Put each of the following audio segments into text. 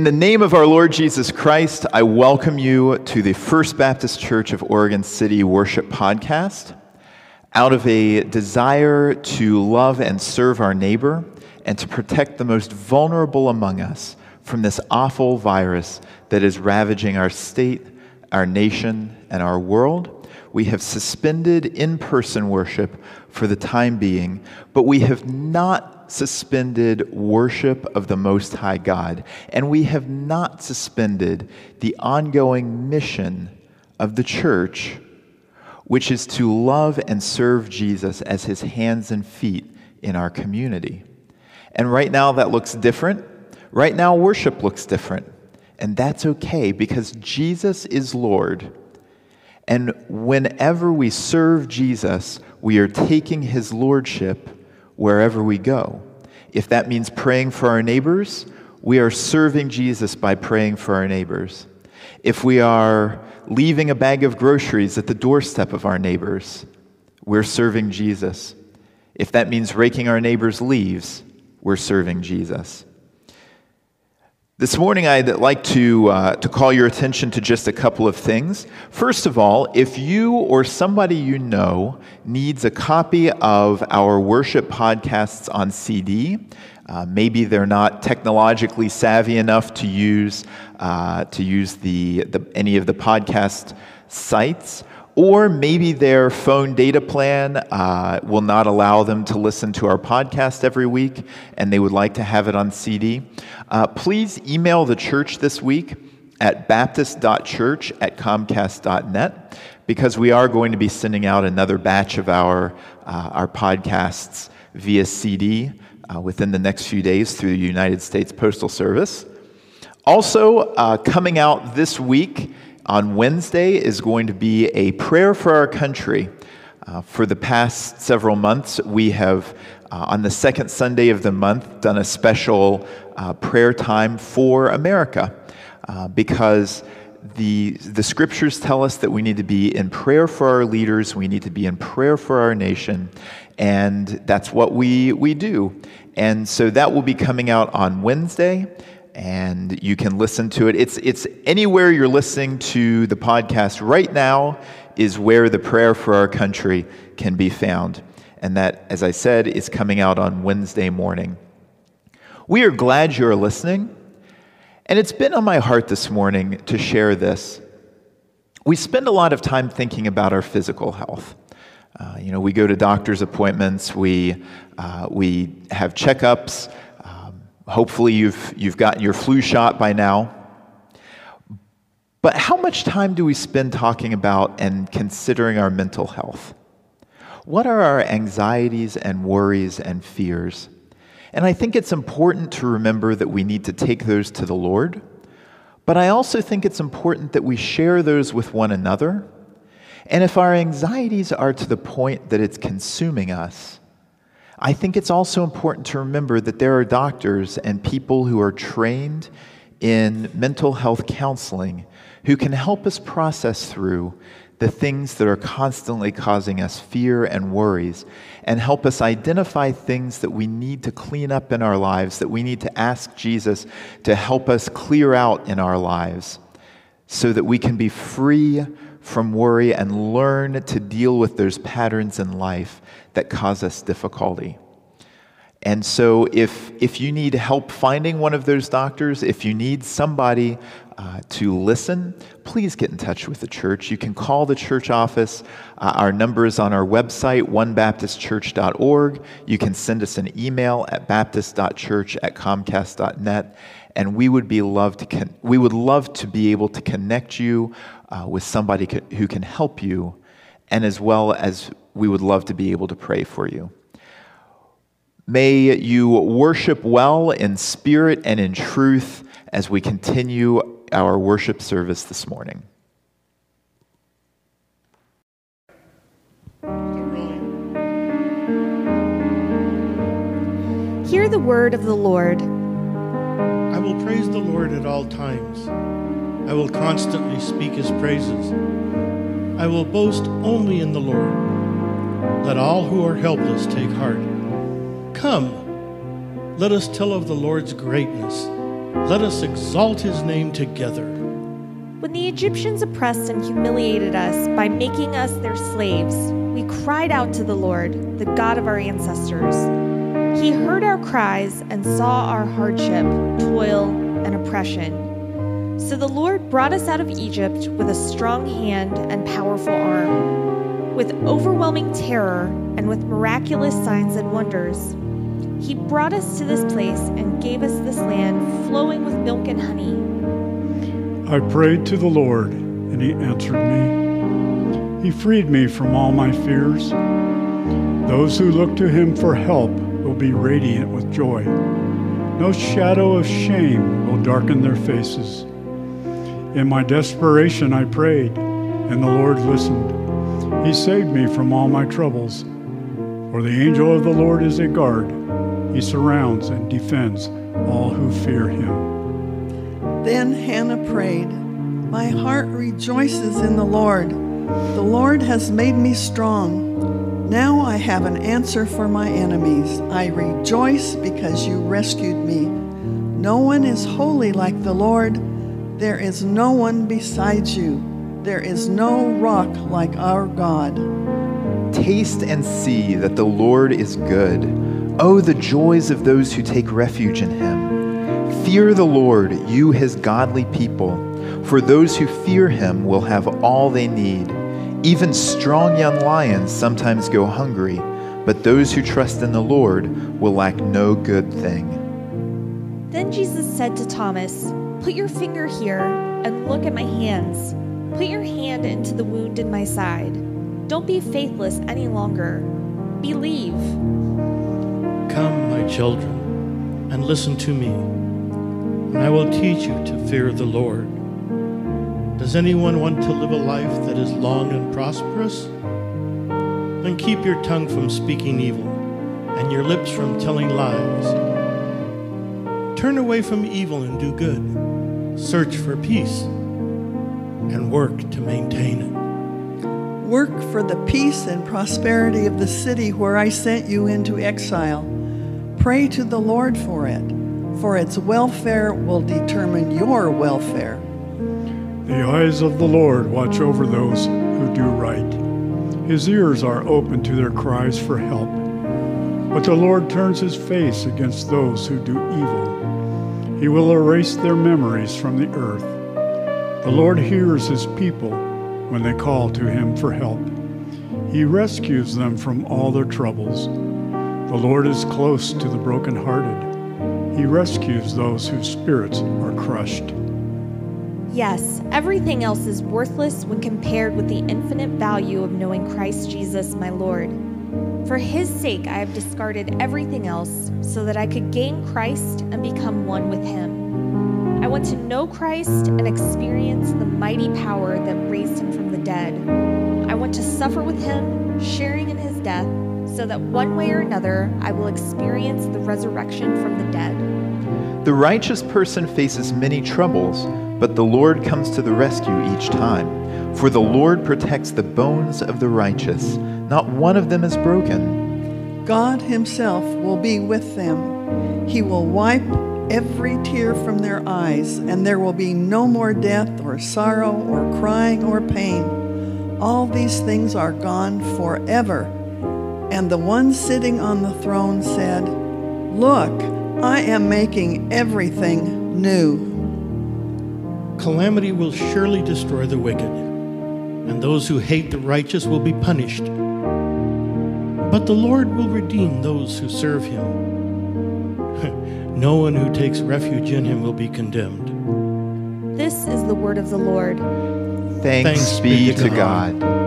In the name of our Lord Jesus Christ, I welcome you to the First Baptist Church of Oregon City Worship Podcast. Out of a desire to love and serve our neighbor and to protect the most vulnerable among us from this awful virus that is ravaging our state, our nation, and our world, we have suspended in person worship for the time being, but we have not suspended worship of the Most High God, and we have not suspended the ongoing mission of the church, which is to love and serve Jesus as his hands and feet in our community. And right now, that looks different. Right now, worship looks different. And that's okay because Jesus is Lord. And whenever we serve Jesus, we are taking his lordship wherever we go. If that means praying for our neighbors, we are serving Jesus by praying for our neighbors. If we are leaving a bag of groceries at the doorstep of our neighbors, we're serving Jesus. If that means raking our neighbors' leaves, we're serving Jesus. This morning, I'd like to, uh, to call your attention to just a couple of things. First of all, if you or somebody you know needs a copy of our worship podcasts on CD, uh, maybe they're not technologically savvy enough to use, uh, to use the, the, any of the podcast sites, or maybe their phone data plan uh, will not allow them to listen to our podcast every week and they would like to have it on CD. Uh, please email the church this week at baptist.church at comcast.net because we are going to be sending out another batch of our, uh, our podcasts via CD uh, within the next few days through the United States Postal Service. Also, uh, coming out this week, on Wednesday is going to be a prayer for our country. Uh, for the past several months, we have, uh, on the second Sunday of the month, done a special uh, prayer time for America uh, because the, the scriptures tell us that we need to be in prayer for our leaders, we need to be in prayer for our nation, and that's what we, we do. And so that will be coming out on Wednesday and you can listen to it. It's, it's anywhere you're listening to the podcast right now is where the prayer for our country can be found. And that, as I said, is coming out on Wednesday morning. We are glad you're listening. And it's been on my heart this morning to share this. We spend a lot of time thinking about our physical health. Uh, you know, we go to doctor's appointments, we, uh, we have checkups, Hopefully, you've, you've gotten your flu shot by now. But how much time do we spend talking about and considering our mental health? What are our anxieties and worries and fears? And I think it's important to remember that we need to take those to the Lord. But I also think it's important that we share those with one another. And if our anxieties are to the point that it's consuming us, I think it's also important to remember that there are doctors and people who are trained in mental health counseling who can help us process through the things that are constantly causing us fear and worries and help us identify things that we need to clean up in our lives, that we need to ask Jesus to help us clear out in our lives so that we can be free from worry and learn to deal with those patterns in life that cause us difficulty. And so, if, if you need help finding one of those doctors, if you need somebody uh, to listen, please get in touch with the church. You can call the church office. Uh, our number is on our website, onebaptistchurch.org. You can send us an email at baptist.church at comcast.net. And we would, be love to con- we would love to be able to connect you uh, with somebody co- who can help you, and as well as we would love to be able to pray for you. May you worship well in spirit and in truth as we continue our worship service this morning. Hear the word of the Lord. I will praise the Lord at all times. I will constantly speak his praises. I will boast only in the Lord. Let all who are helpless take heart. Come, let us tell of the Lord's greatness. Let us exalt his name together. When the Egyptians oppressed and humiliated us by making us their slaves, we cried out to the Lord, the God of our ancestors. He heard our cries and saw our hardship, toil, and oppression. So the Lord brought us out of Egypt with a strong hand and powerful arm, with overwhelming terror and with miraculous signs and wonders. He brought us to this place and gave us this land flowing with milk and honey. I prayed to the Lord, and he answered me. He freed me from all my fears. Those who look to him for help will be radiant with joy. No shadow of shame will darken their faces. In my desperation, I prayed, and the Lord listened. He saved me from all my troubles. For the angel of the Lord is a guard, he surrounds and defends all who fear him. Then Hannah prayed, My heart rejoices in the Lord. The Lord has made me strong. Now I have an answer for my enemies. I rejoice because you rescued me. No one is holy like the Lord. There is no one besides you. There is no rock like our God. Taste and see that the Lord is good. Oh, the joys of those who take refuge in him. Fear the Lord, you his godly people, for those who fear him will have all they need. Even strong young lions sometimes go hungry, but those who trust in the Lord will lack no good thing. Then Jesus said to Thomas, Put your finger here and look at my hands. Put your hand into the wound in my side. Don't be faithless any longer. Believe. Come, my children, and listen to me, and I will teach you to fear the Lord. Does anyone want to live a life that is long and prosperous? Then keep your tongue from speaking evil and your lips from telling lies. Turn away from evil and do good. Search for peace and work to maintain it. Work for the peace and prosperity of the city where I sent you into exile. Pray to the Lord for it, for its welfare will determine your welfare. The eyes of the Lord watch over those who do right. His ears are open to their cries for help. But the Lord turns his face against those who do evil. He will erase their memories from the earth. The Lord hears his people when they call to him for help. He rescues them from all their troubles. The Lord is close to the brokenhearted. He rescues those whose spirits are crushed. Yes, everything else is worthless when compared with the infinite value of knowing Christ Jesus, my Lord. For his sake, I have discarded everything else so that I could gain Christ and become one with him. I want to know Christ and experience the mighty power that raised him from the dead. I want to suffer with him, sharing in his death, so that one way or another I will experience the resurrection from the dead. The righteous person faces many troubles, but the Lord comes to the rescue each time. For the Lord protects the bones of the righteous, not one of them is broken. God Himself will be with them. He will wipe every tear from their eyes, and there will be no more death or sorrow or crying or pain. All these things are gone forever. And the one sitting on the throne said, Look, I am making everything new. Calamity will surely destroy the wicked, and those who hate the righteous will be punished. But the Lord will redeem those who serve him. no one who takes refuge in him will be condemned. This is the word of the Lord. Thanks, Thanks be be to to God. God.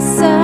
face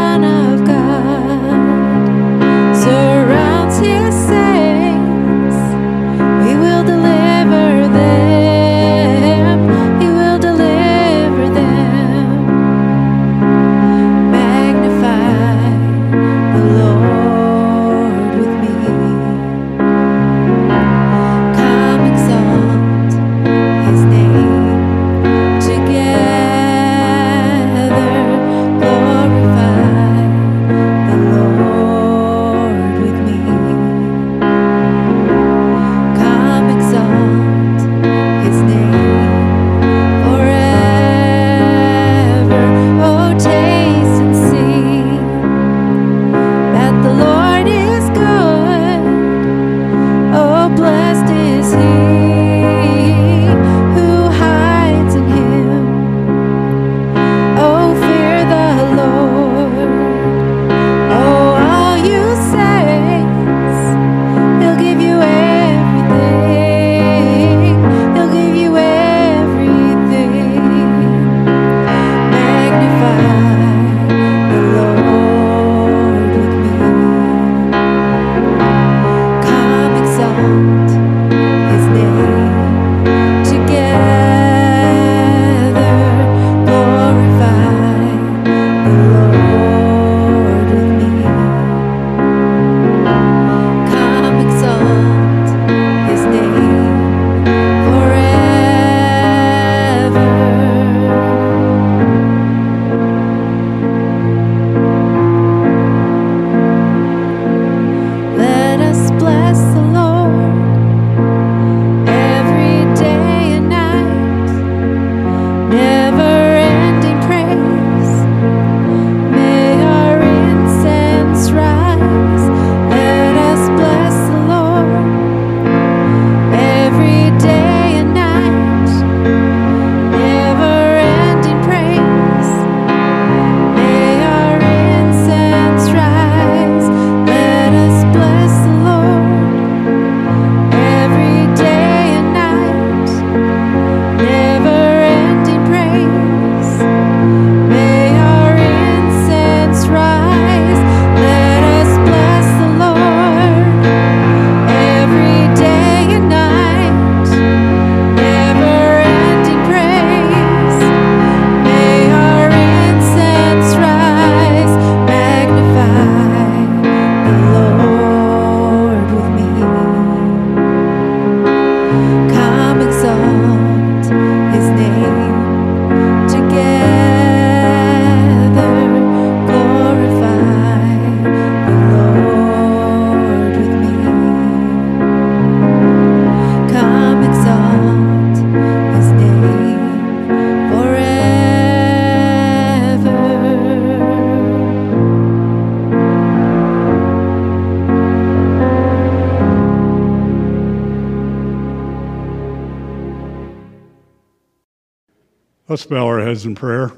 Let's bow our heads in prayer.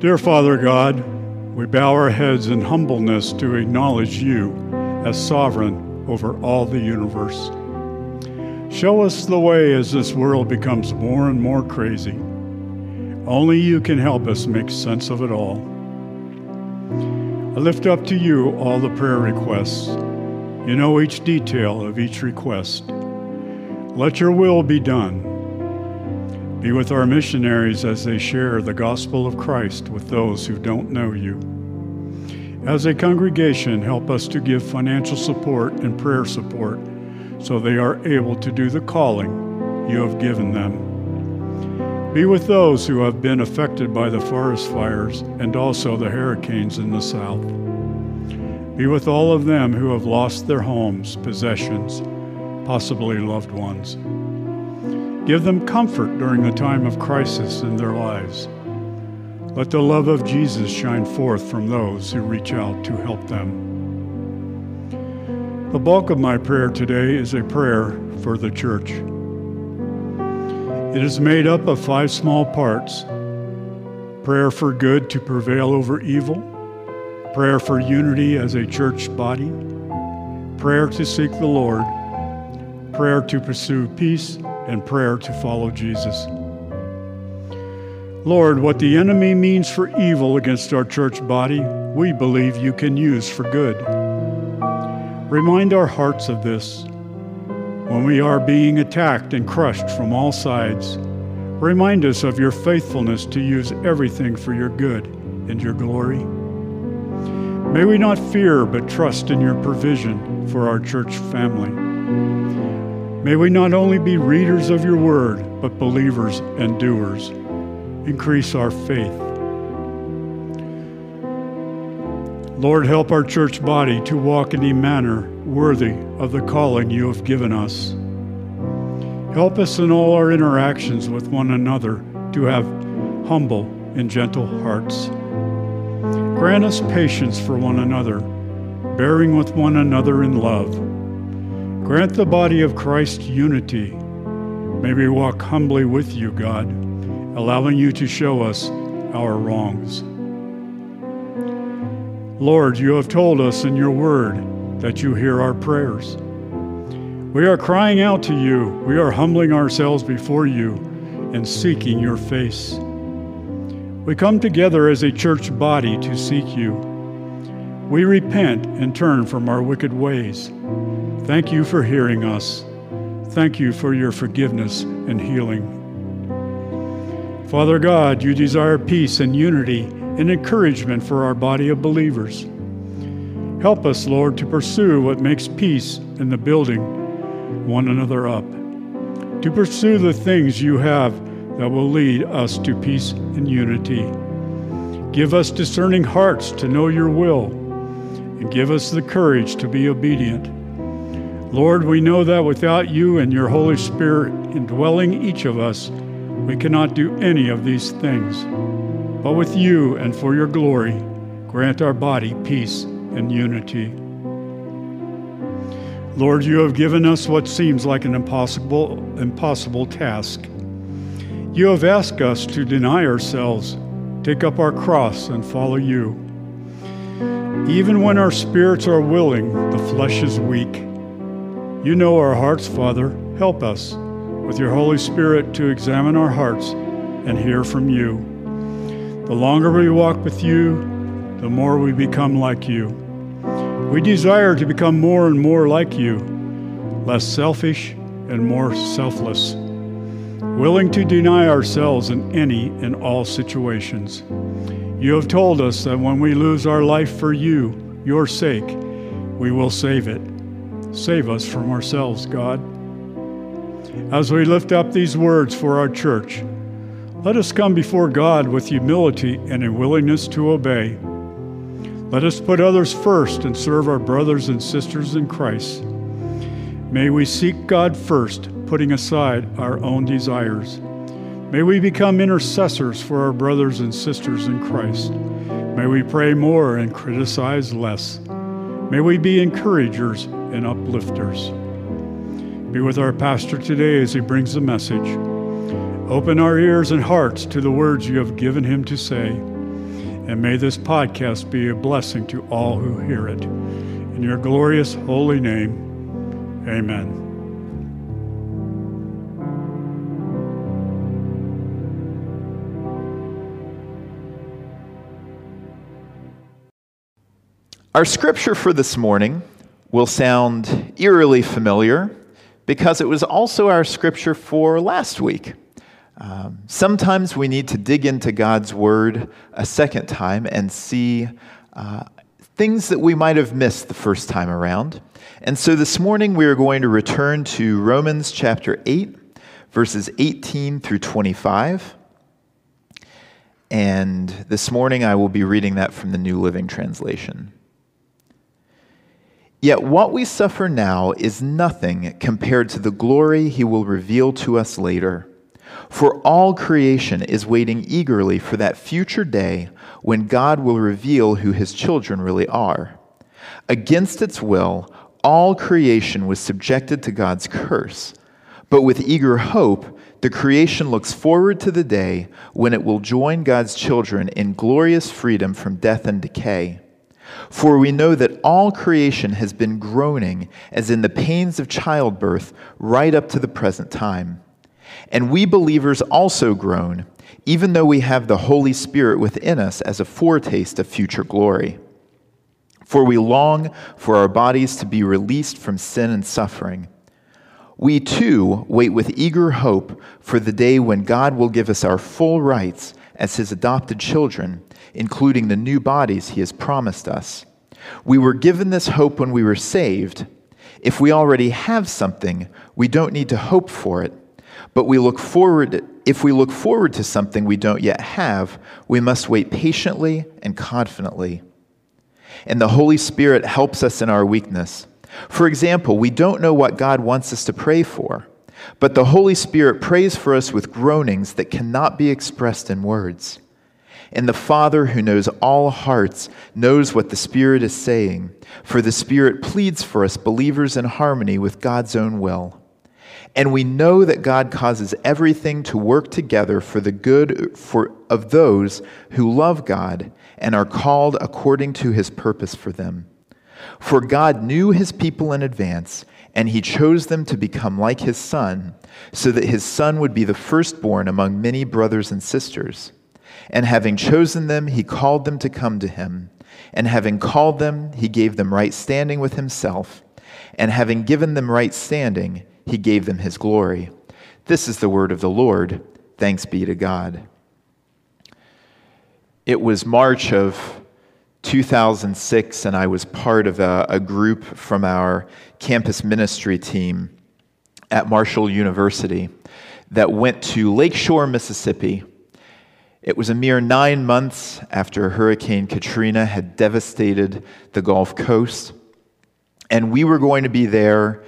Dear Father God, we bow our heads in humbleness to acknowledge you as sovereign over all the universe. Show us the way as this world becomes more and more crazy. Only you can help us make sense of it all. I lift up to you all the prayer requests. You know each detail of each request. Let your will be done be with our missionaries as they share the gospel of Christ with those who don't know you. As a congregation, help us to give financial support and prayer support so they are able to do the calling you have given them. Be with those who have been affected by the forest fires and also the hurricanes in the south. Be with all of them who have lost their homes, possessions, possibly loved ones. Give them comfort during the time of crisis in their lives. Let the love of Jesus shine forth from those who reach out to help them. The bulk of my prayer today is a prayer for the church. It is made up of five small parts prayer for good to prevail over evil, prayer for unity as a church body, prayer to seek the Lord, prayer to pursue peace, and prayer to follow Jesus. Lord, what the enemy means for evil against our church body, we believe you can use for good. Remind our hearts of this. When we are being attacked and crushed from all sides, remind us of your faithfulness to use everything for your good and your glory. May we not fear but trust in your provision for our church family. May we not only be readers of your word, but believers and doers. Increase our faith. Lord, help our church body to walk in a manner worthy of the calling you have given us. Help us in all our interactions with one another to have humble and gentle hearts. Grant us patience for one another, bearing with one another in love Grant the body of Christ unity. May we walk humbly with you, God, allowing you to show us our wrongs. Lord, you have told us in your word that you hear our prayers. We are crying out to you. We are humbling ourselves before you and seeking your face. We come together as a church body to seek you. We repent and turn from our wicked ways. Thank you for hearing us. Thank you for your forgiveness and healing. Father God, you desire peace and unity and encouragement for our body of believers. Help us, Lord, to pursue what makes peace in the building one another up, to pursue the things you have that will lead us to peace and unity. Give us discerning hearts to know your will, and give us the courage to be obedient. Lord, we know that without you and your Holy Spirit indwelling each of us, we cannot do any of these things. But with you and for your glory, grant our body peace and unity. Lord, you have given us what seems like an impossible, impossible task. You have asked us to deny ourselves, take up our cross, and follow you. Even when our spirits are willing, the flesh is weak. You know our hearts, Father. Help us with your Holy Spirit to examine our hearts and hear from you. The longer we walk with you, the more we become like you. We desire to become more and more like you, less selfish and more selfless, willing to deny ourselves in any and all situations. You have told us that when we lose our life for you, your sake, we will save it. Save us from ourselves, God. As we lift up these words for our church, let us come before God with humility and a willingness to obey. Let us put others first and serve our brothers and sisters in Christ. May we seek God first, putting aside our own desires. May we become intercessors for our brothers and sisters in Christ. May we pray more and criticize less. May we be encouragers and uplifters. Be with our pastor today as he brings the message. Open our ears and hearts to the words you have given him to say. And may this podcast be a blessing to all who hear it. In your glorious holy name, amen. Our scripture for this morning will sound eerily familiar because it was also our scripture for last week. Um, sometimes we need to dig into God's word a second time and see uh, things that we might have missed the first time around. And so this morning we are going to return to Romans chapter 8, verses 18 through 25. And this morning I will be reading that from the New Living Translation. Yet what we suffer now is nothing compared to the glory he will reveal to us later. For all creation is waiting eagerly for that future day when God will reveal who his children really are. Against its will, all creation was subjected to God's curse. But with eager hope, the creation looks forward to the day when it will join God's children in glorious freedom from death and decay. For we know that all creation has been groaning as in the pains of childbirth right up to the present time. And we believers also groan, even though we have the Holy Spirit within us as a foretaste of future glory. For we long for our bodies to be released from sin and suffering. We too wait with eager hope for the day when God will give us our full rights as his adopted children including the new bodies he has promised us. We were given this hope when we were saved. If we already have something, we don't need to hope for it. But we look forward if we look forward to something we don't yet have, we must wait patiently and confidently. And the Holy Spirit helps us in our weakness. For example, we don't know what God wants us to pray for, but the Holy Spirit prays for us with groanings that cannot be expressed in words. And the Father, who knows all hearts, knows what the Spirit is saying, for the Spirit pleads for us believers in harmony with God's own will. And we know that God causes everything to work together for the good for, of those who love God and are called according to his purpose for them. For God knew his people in advance, and he chose them to become like his Son, so that his Son would be the firstborn among many brothers and sisters. And having chosen them, he called them to come to him. And having called them, he gave them right standing with himself. And having given them right standing, he gave them his glory. This is the word of the Lord. Thanks be to God. It was March of 2006, and I was part of a, a group from our campus ministry team at Marshall University that went to Lakeshore, Mississippi it was a mere nine months after Hurricane Katrina had devastated the Gulf Coast, and we were going to be there,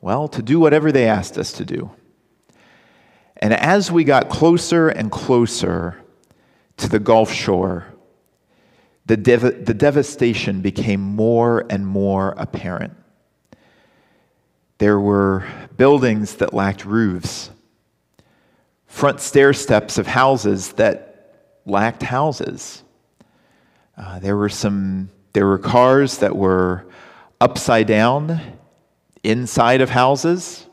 well, to do whatever they asked us to do. And as we got closer and closer to the Gulf shore, the, dev- the devastation became more and more apparent. There were buildings that lacked roofs, front stair steps of houses that lacked houses. Uh, there were some there were cars that were upside down inside of houses.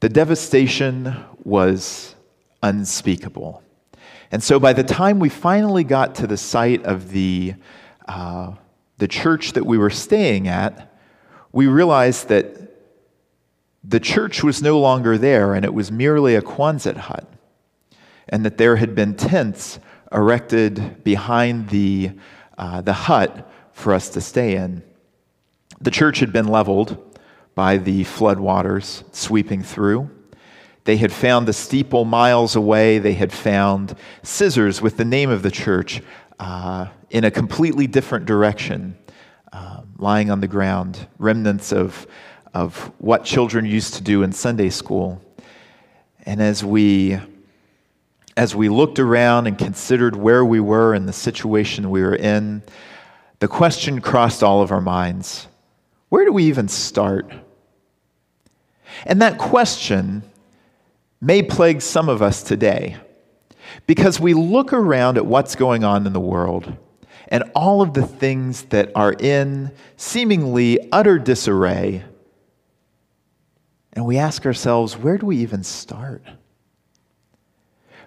The devastation was unspeakable. And so by the time we finally got to the site of the, uh, the church that we were staying at, we realized that the church was no longer there and it was merely a Quonset hut, and that there had been tents erected behind the, uh, the hut for us to stay in. The church had been leveled by the floodwaters sweeping through. They had found the steeple miles away. They had found scissors with the name of the church uh, in a completely different direction, uh, lying on the ground, remnants of, of what children used to do in Sunday school. And as we as we looked around and considered where we were and the situation we were in, the question crossed all of our minds where do we even start? And that question may plague some of us today because we look around at what's going on in the world and all of the things that are in seemingly utter disarray. And we ask ourselves, where do we even start?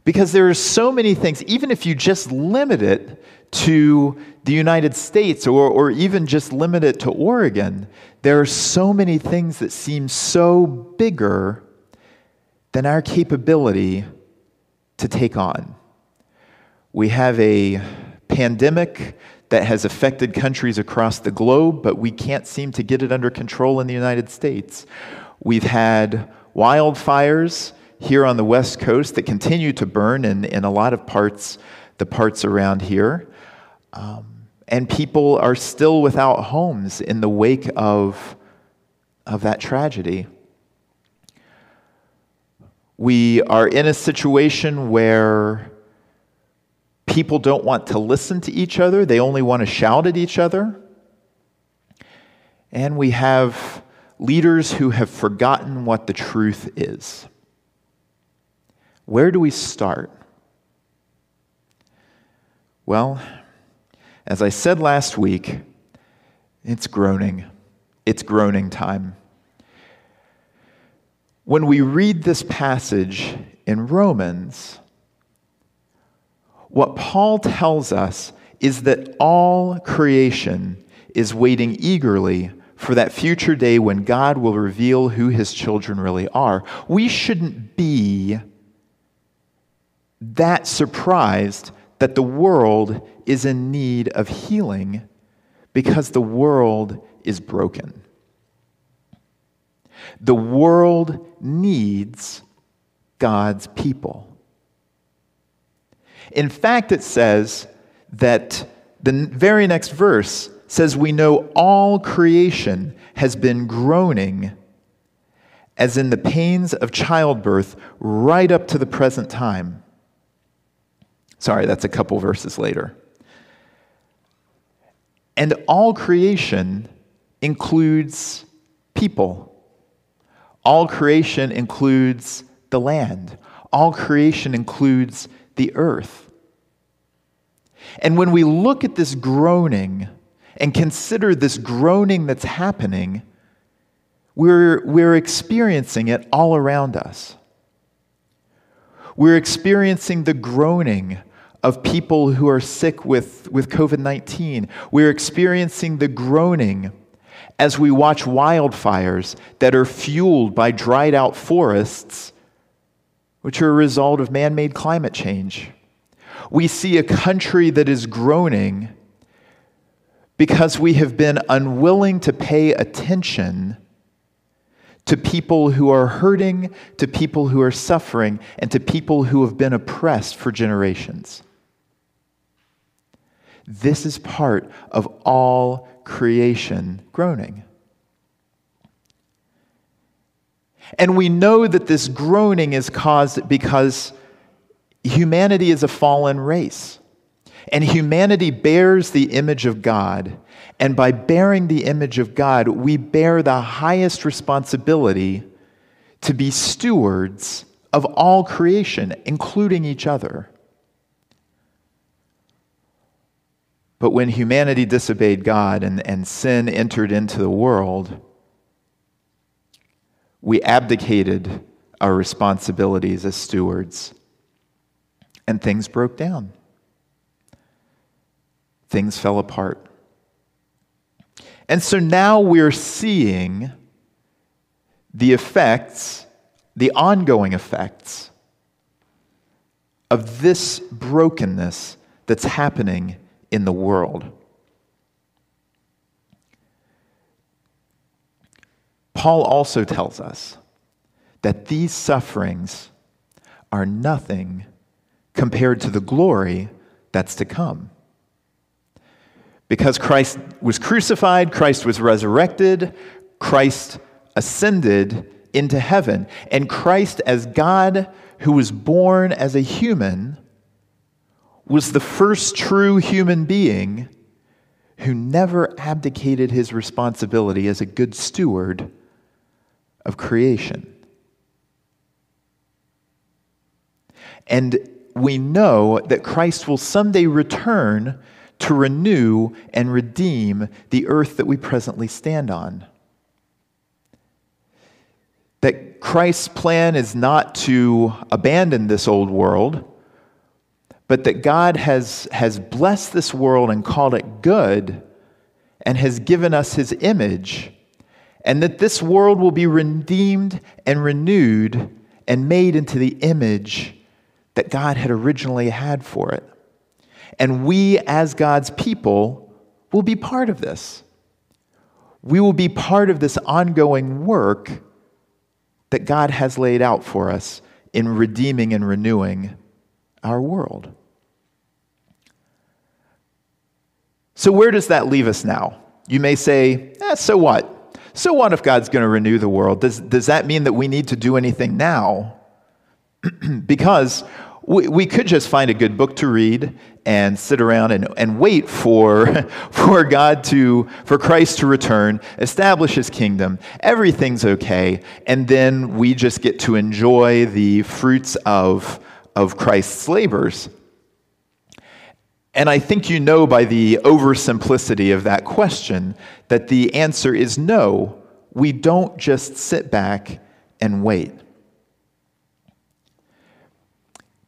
Because there are so many things, even if you just limit it to the United States or, or even just limit it to Oregon, there are so many things that seem so bigger than our capability to take on. We have a pandemic that has affected countries across the globe, but we can't seem to get it under control in the United States. We've had wildfires here on the West Coast that continue to burn in, in a lot of parts, the parts around here. Um, and people are still without homes in the wake of, of that tragedy. We are in a situation where people don't want to listen to each other, they only want to shout at each other. And we have leaders who have forgotten what the truth is. Where do we start? Well, as I said last week, it's groaning. It's groaning time. When we read this passage in Romans, what Paul tells us is that all creation is waiting eagerly for that future day when God will reveal who his children really are. We shouldn't be that surprised that the world is in need of healing because the world is broken. The world needs God's people. In fact, it says that the very next verse says, We know all creation has been groaning as in the pains of childbirth right up to the present time. Sorry, that's a couple verses later. And all creation includes people. All creation includes the land. All creation includes the earth. And when we look at this groaning and consider this groaning that's happening, we're, we're experiencing it all around us. We're experiencing the groaning of people who are sick with, with COVID 19. We're experiencing the groaning as we watch wildfires that are fueled by dried out forests, which are a result of man made climate change. We see a country that is groaning because we have been unwilling to pay attention to people who are hurting, to people who are suffering, and to people who have been oppressed for generations. This is part of all creation groaning. And we know that this groaning is caused because humanity is a fallen race. And humanity bears the image of God. And by bearing the image of God, we bear the highest responsibility to be stewards of all creation, including each other. But when humanity disobeyed God and, and sin entered into the world, we abdicated our responsibilities as stewards, and things broke down. Things fell apart. And so now we're seeing the effects, the ongoing effects of this brokenness that's happening in the world. Paul also tells us that these sufferings are nothing compared to the glory that's to come. Because Christ was crucified, Christ was resurrected, Christ ascended into heaven, and Christ, as God who was born as a human, was the first true human being who never abdicated his responsibility as a good steward of creation. And we know that Christ will someday return to renew and redeem the earth that we presently stand on. That Christ's plan is not to abandon this old world, but that God has, has blessed this world and called it good and has given us his image, and that this world will be redeemed and renewed and made into the image that God had originally had for it. And we, as God's people, will be part of this. We will be part of this ongoing work that God has laid out for us in redeeming and renewing our world. So, where does that leave us now? You may say, eh, so what? So what if God's going to renew the world? Does, does that mean that we need to do anything now? because we, we could just find a good book to read and sit around and, and wait for, for God to, for Christ to return, establish his kingdom. Everything's okay. And then we just get to enjoy the fruits of, of Christ's labors. And I think you know by the oversimplicity of that question that the answer is no. We don't just sit back and wait.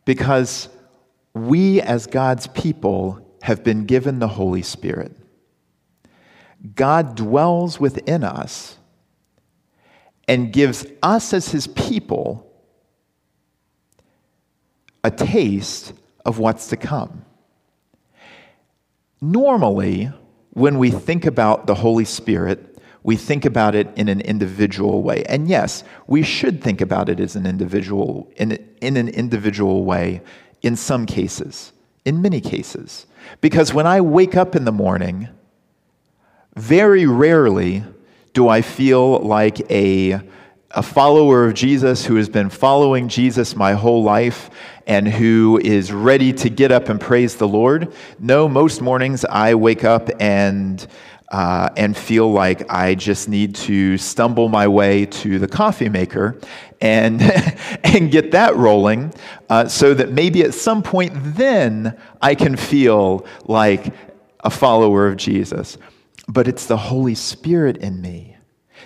Because we, as God's people, have been given the Holy Spirit. God dwells within us and gives us, as his people, a taste of what's to come. Normally, when we think about the Holy Spirit, we think about it in an individual way. And yes, we should think about it as an individual, in, in an individual way in some cases, in many cases. Because when I wake up in the morning, very rarely do I feel like a, a follower of Jesus who has been following Jesus my whole life and who is ready to get up and praise the Lord. No, most mornings I wake up and uh, and feel like I just need to stumble my way to the coffee maker and, and get that rolling uh, so that maybe at some point then I can feel like a follower of Jesus. But it's the Holy Spirit in me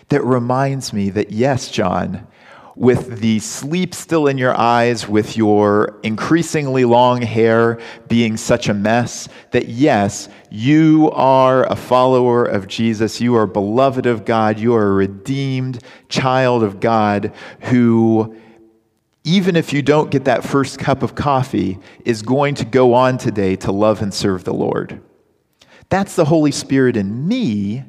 that reminds me that, yes, John, with the sleep still in your eyes, with your increasingly long hair being such a mess, that yes, you are a follower of Jesus. You are beloved of God. You are a redeemed child of God who, even if you don't get that first cup of coffee, is going to go on today to love and serve the Lord. That's the Holy Spirit in me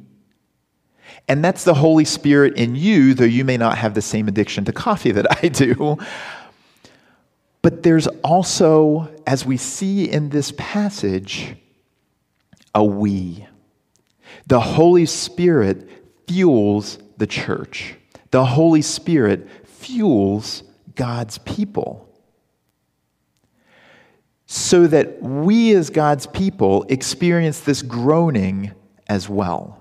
and that's the Holy Spirit in you, though you may not have the same addiction to coffee that I do. But there's also, as we see in this passage, a we. The Holy Spirit fuels the church, the Holy Spirit fuels God's people. So that we, as God's people, experience this groaning as well.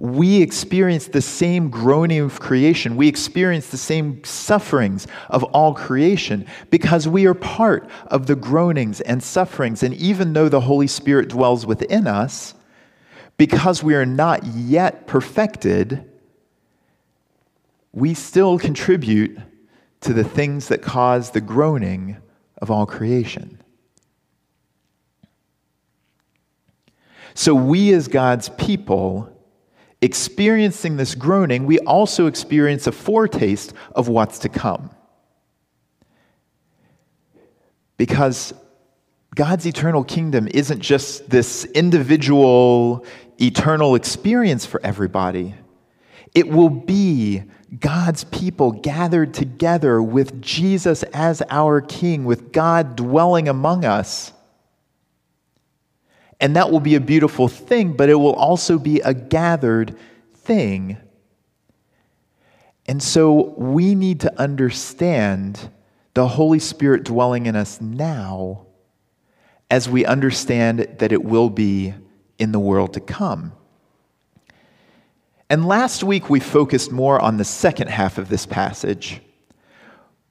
We experience the same groaning of creation. We experience the same sufferings of all creation because we are part of the groanings and sufferings. And even though the Holy Spirit dwells within us, because we are not yet perfected, we still contribute to the things that cause the groaning of all creation. So, we as God's people experiencing this groaning, we also experience a foretaste of what's to come. Because God's eternal kingdom isn't just this individual eternal experience for everybody. It will be God's people gathered together with Jesus as our King, with God dwelling among us. And that will be a beautiful thing, but it will also be a gathered thing. And so we need to understand the Holy Spirit dwelling in us now as we understand that it will be in the world to come. And last week we focused more on the second half of this passage.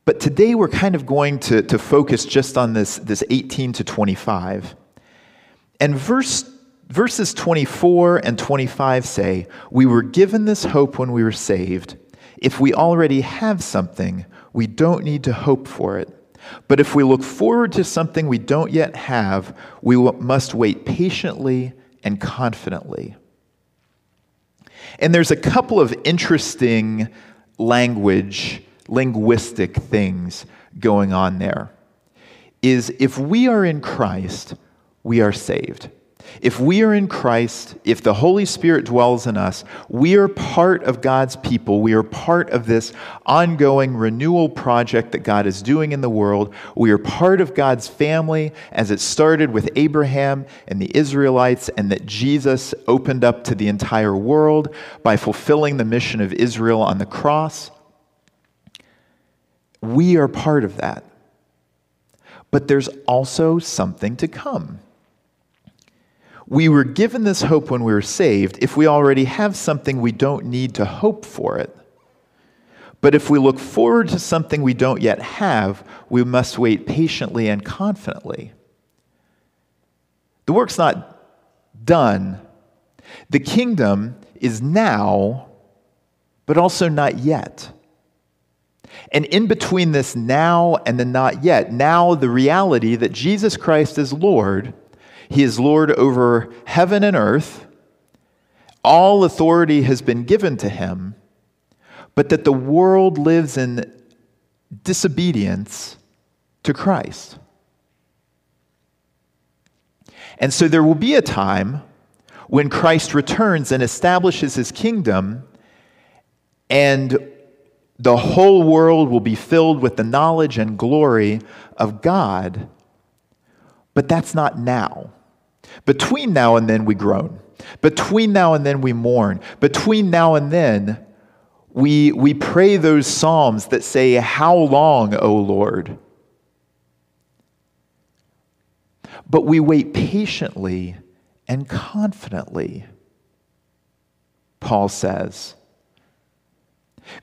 But today we're kind of going to, to focus just on this, this 18 to 25. And verse, verses 24 and 25 say, We were given this hope when we were saved. If we already have something, we don't need to hope for it. But if we look forward to something we don't yet have, we must wait patiently and confidently. And there's a couple of interesting language, linguistic things going on there. Is if we are in Christ, we are saved. If we are in Christ, if the Holy Spirit dwells in us, we are part of God's people. We are part of this ongoing renewal project that God is doing in the world. We are part of God's family as it started with Abraham and the Israelites, and that Jesus opened up to the entire world by fulfilling the mission of Israel on the cross. We are part of that. But there's also something to come. We were given this hope when we were saved. If we already have something, we don't need to hope for it. But if we look forward to something we don't yet have, we must wait patiently and confidently. The work's not done. The kingdom is now, but also not yet. And in between this now and the not yet, now the reality that Jesus Christ is Lord he is Lord over heaven and earth. All authority has been given to him, but that the world lives in disobedience to Christ. And so there will be a time when Christ returns and establishes his kingdom, and the whole world will be filled with the knowledge and glory of God. But that's not now. Between now and then, we groan. Between now and then, we mourn. Between now and then, we, we pray those psalms that say, How long, O Lord? But we wait patiently and confidently, Paul says,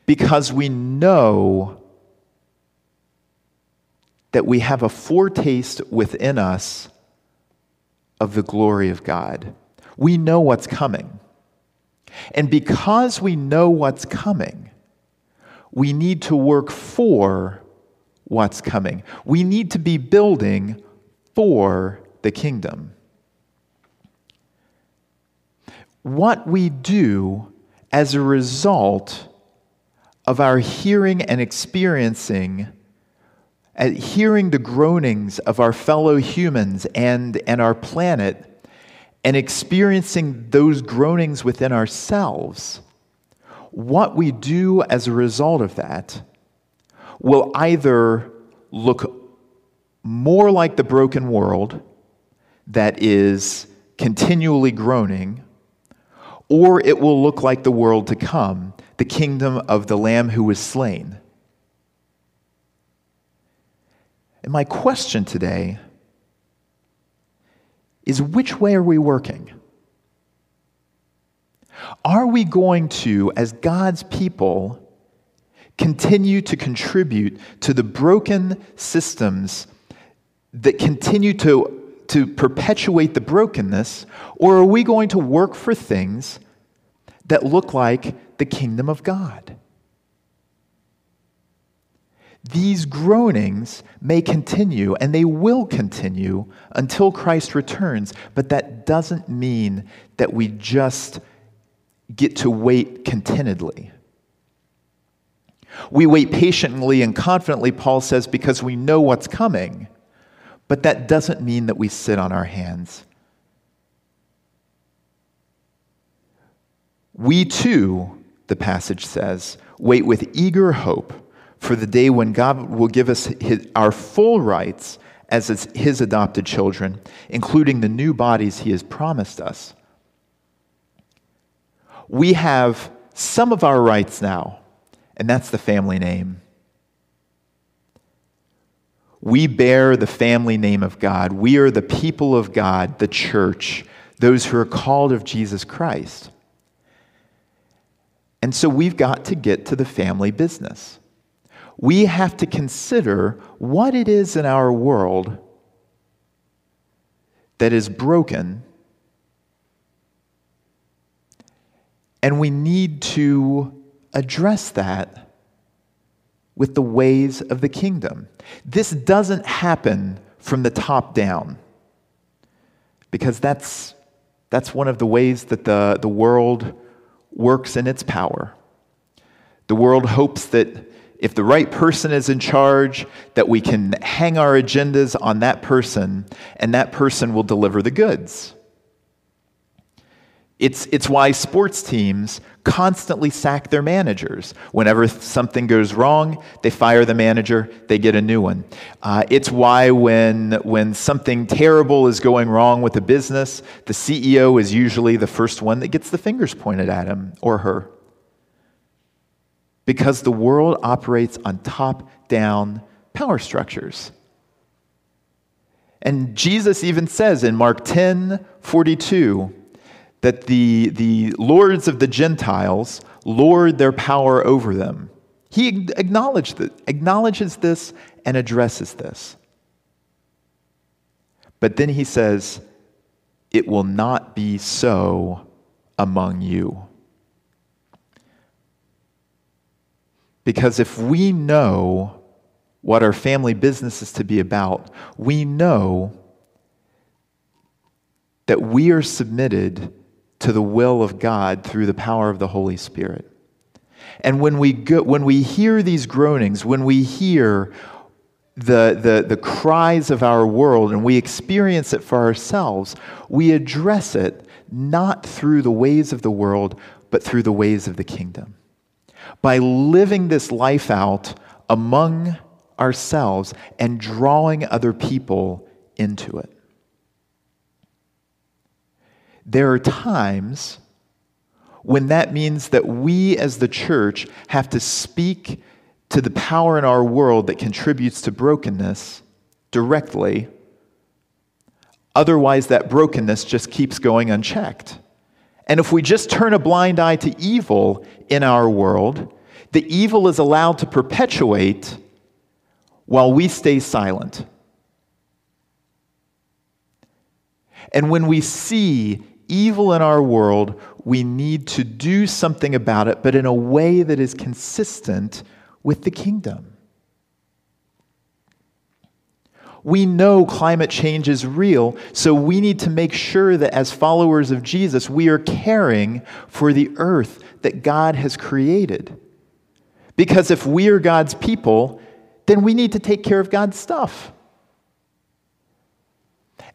because we know that we have a foretaste within us of the glory of God. We know what's coming. And because we know what's coming, we need to work for what's coming. We need to be building for the kingdom. What we do as a result of our hearing and experiencing at hearing the groanings of our fellow humans and, and our planet and experiencing those groanings within ourselves, what we do as a result of that will either look more like the broken world that is continually groaning, or it will look like the world to come, the kingdom of the Lamb who was slain. And my question today is which way are we working? Are we going to, as God's people, continue to contribute to the broken systems that continue to, to perpetuate the brokenness, or are we going to work for things that look like the kingdom of God? These groanings may continue and they will continue until Christ returns, but that doesn't mean that we just get to wait contentedly. We wait patiently and confidently, Paul says, because we know what's coming, but that doesn't mean that we sit on our hands. We too, the passage says, wait with eager hope for the day when God will give us his, our full rights as his adopted children, including the new bodies he has promised us. We have some of our rights now, and that's the family name. We bear the family name of God. We are the people of God, the church, those who are called of Jesus Christ. And so we've got to get to the family business. We have to consider what it is in our world that is broken. And we need to address that with the ways of the kingdom. This doesn't happen from the top down because that's, that's one of the ways that the, the world works in its power. The world hopes that if the right person is in charge, that we can hang our agendas on that person and that person will deliver the goods. It's, it's why sports teams constantly sack their managers. Whenever something goes wrong, they fire the manager, they get a new one. Uh, it's why when, when something terrible is going wrong with a business, the CEO is usually the first one that gets the fingers pointed at him or her. Because the world operates on top down power structures. And Jesus even says in Mark 10 42, that the, the lords of the Gentiles lord their power over them. He acknowledged that, acknowledges this and addresses this. But then he says, It will not be so among you. Because if we know what our family business is to be about, we know that we are submitted to the will of God through the power of the Holy Spirit. And when we, go, when we hear these groanings, when we hear the, the, the cries of our world and we experience it for ourselves, we address it not through the ways of the world, but through the ways of the kingdom. By living this life out among ourselves and drawing other people into it. There are times when that means that we as the church have to speak to the power in our world that contributes to brokenness directly. Otherwise, that brokenness just keeps going unchecked. And if we just turn a blind eye to evil in our world, the evil is allowed to perpetuate while we stay silent. And when we see evil in our world, we need to do something about it, but in a way that is consistent with the kingdom. We know climate change is real, so we need to make sure that as followers of Jesus, we are caring for the earth that God has created. Because if we are God's people, then we need to take care of God's stuff.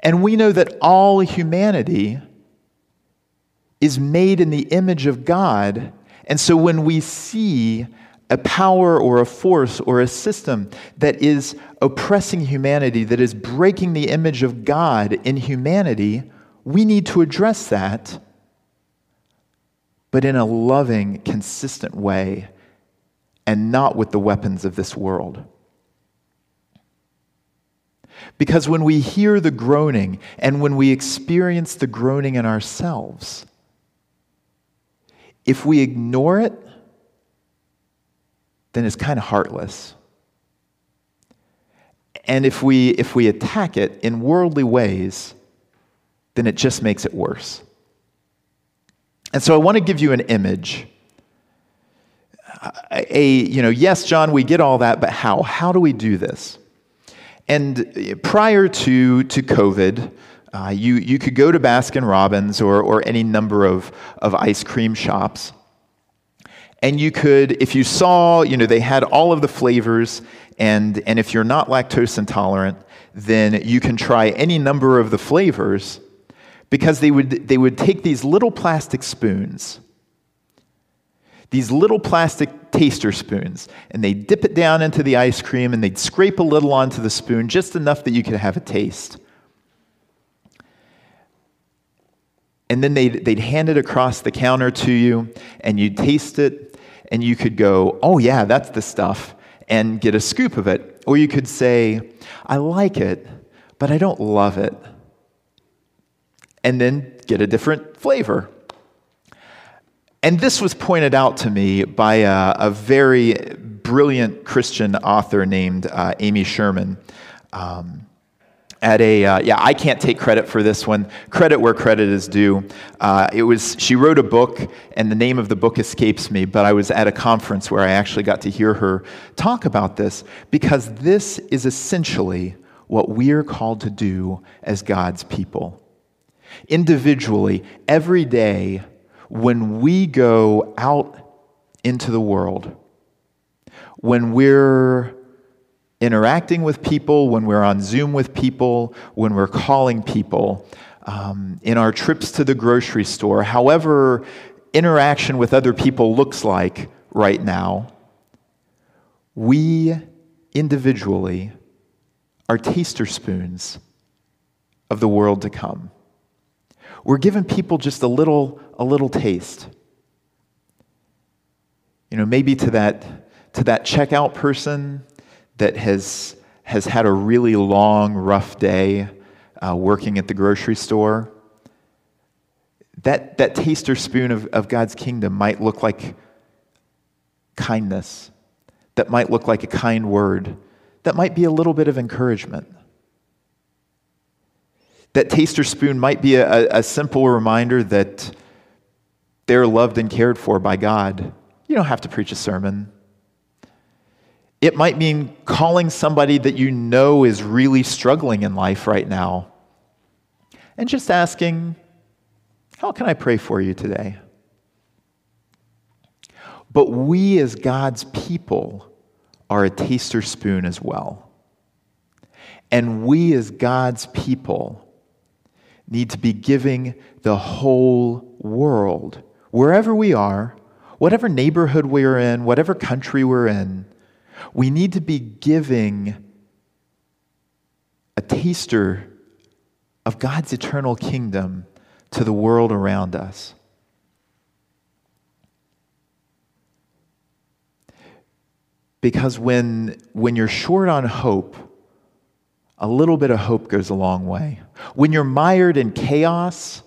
And we know that all humanity is made in the image of God. And so when we see a power or a force or a system that is oppressing humanity, that is breaking the image of God in humanity, we need to address that, but in a loving, consistent way, and not with the weapons of this world. Because when we hear the groaning and when we experience the groaning in ourselves, if we ignore it, then it's kind of heartless. And if we, if we attack it in worldly ways, then it just makes it worse. And so I want to give you an image. A, you know, yes, John, we get all that, but how? How do we do this? And prior to, to COVID, uh, you, you could go to Baskin Robbins or, or any number of, of ice cream shops. And you could, if you saw, you know, they had all of the flavors, and, and if you're not lactose intolerant, then you can try any number of the flavors because they would, they would take these little plastic spoons, these little plastic taster spoons, and they'd dip it down into the ice cream and they'd scrape a little onto the spoon, just enough that you could have a taste. and then they'd, they'd hand it across the counter to you, and you'd taste it, and you could go, Oh, yeah, that's the stuff, and get a scoop of it. Or you could say, I like it, but I don't love it. And then get a different flavor. And this was pointed out to me by a, a very brilliant Christian author named uh, Amy Sherman. Um, at a uh, yeah i can't take credit for this one. Credit where credit is due. Uh, it was she wrote a book and the name of the book escapes me but i was at a conference where i actually got to hear her talk about this because this is essentially what we're called to do as god's people. Individually every day when we go out into the world when we're interacting with people, when we're on Zoom with people, when we're calling people, um, in our trips to the grocery store, however interaction with other people looks like right now, we individually are taster spoons of the world to come. We're giving people just a little, a little taste. You know, maybe to that, to that checkout person that has, has had a really long, rough day uh, working at the grocery store, that, that taster spoon of, of God's kingdom might look like kindness, that might look like a kind word, that might be a little bit of encouragement. That taster spoon might be a, a simple reminder that they're loved and cared for by God. You don't have to preach a sermon. It might mean calling somebody that you know is really struggling in life right now and just asking, How can I pray for you today? But we, as God's people, are a taster spoon as well. And we, as God's people, need to be giving the whole world, wherever we are, whatever neighborhood we're in, whatever country we're in, we need to be giving a taster of God's eternal kingdom to the world around us. Because when, when you're short on hope, a little bit of hope goes a long way. When you're mired in chaos,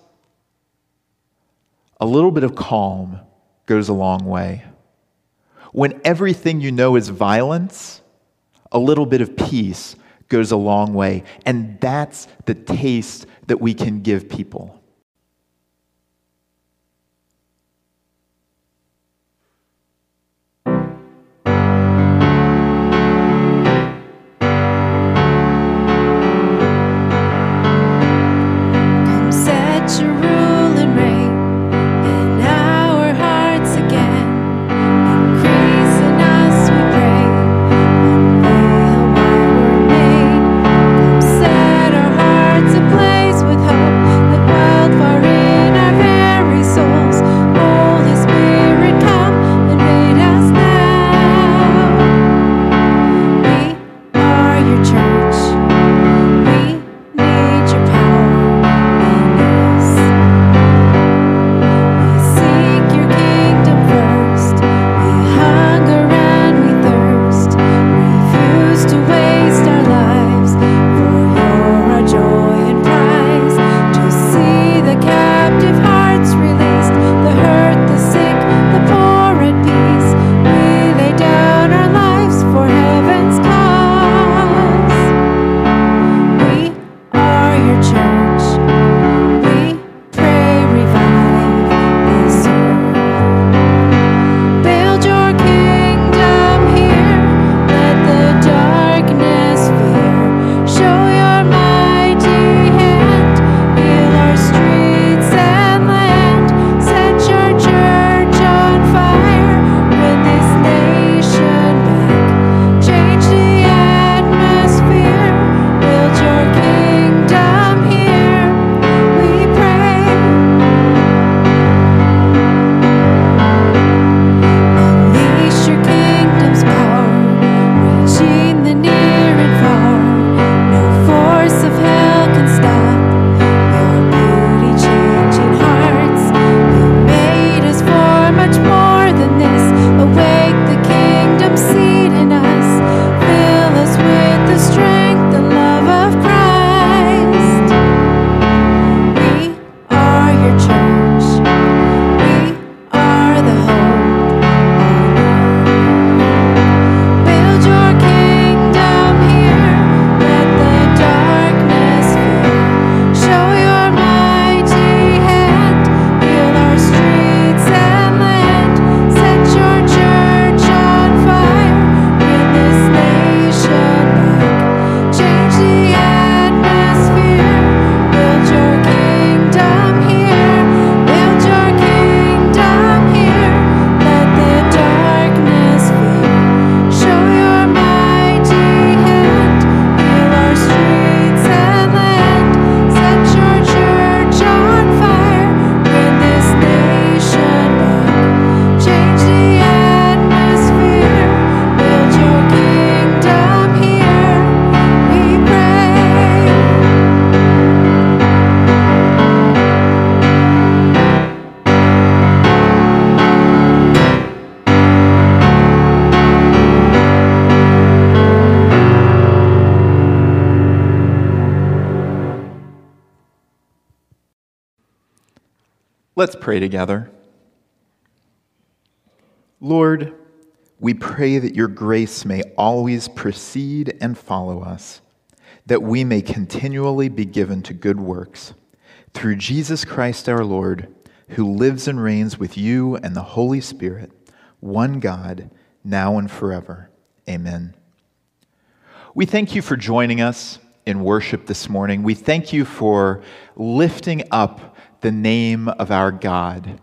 a little bit of calm goes a long way. When everything you know is violence, a little bit of peace goes a long way. And that's the taste that we can give people. Let's pray together. Lord, we pray that your grace may always precede and follow us, that we may continually be given to good works. Through Jesus Christ our Lord, who lives and reigns with you and the Holy Spirit, one God, now and forever. Amen. We thank you for joining us in worship this morning. We thank you for lifting up the name of our God,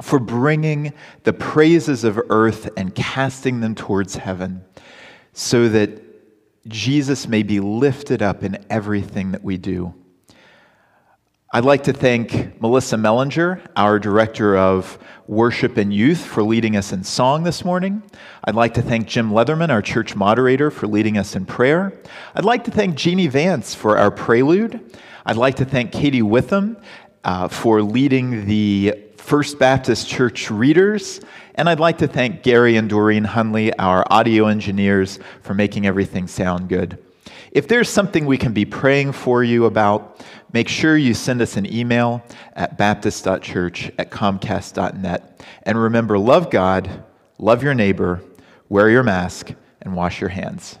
for bringing the praises of earth and casting them towards heaven, so that Jesus may be lifted up in everything that we do. I'd like to thank Melissa Mellinger, our Director of Worship and Youth, for leading us in song this morning. I'd like to thank Jim Leatherman, our church moderator, for leading us in prayer. I'd like to thank Jeannie Vance for our prelude. I'd like to thank Katie Witham uh, for leading the First Baptist Church readers. And I'd like to thank Gary and Doreen Hunley, our audio engineers, for making everything sound good. If there's something we can be praying for you about, make sure you send us an email at baptist.church at comcast.net. And remember, love God, love your neighbor, wear your mask, and wash your hands.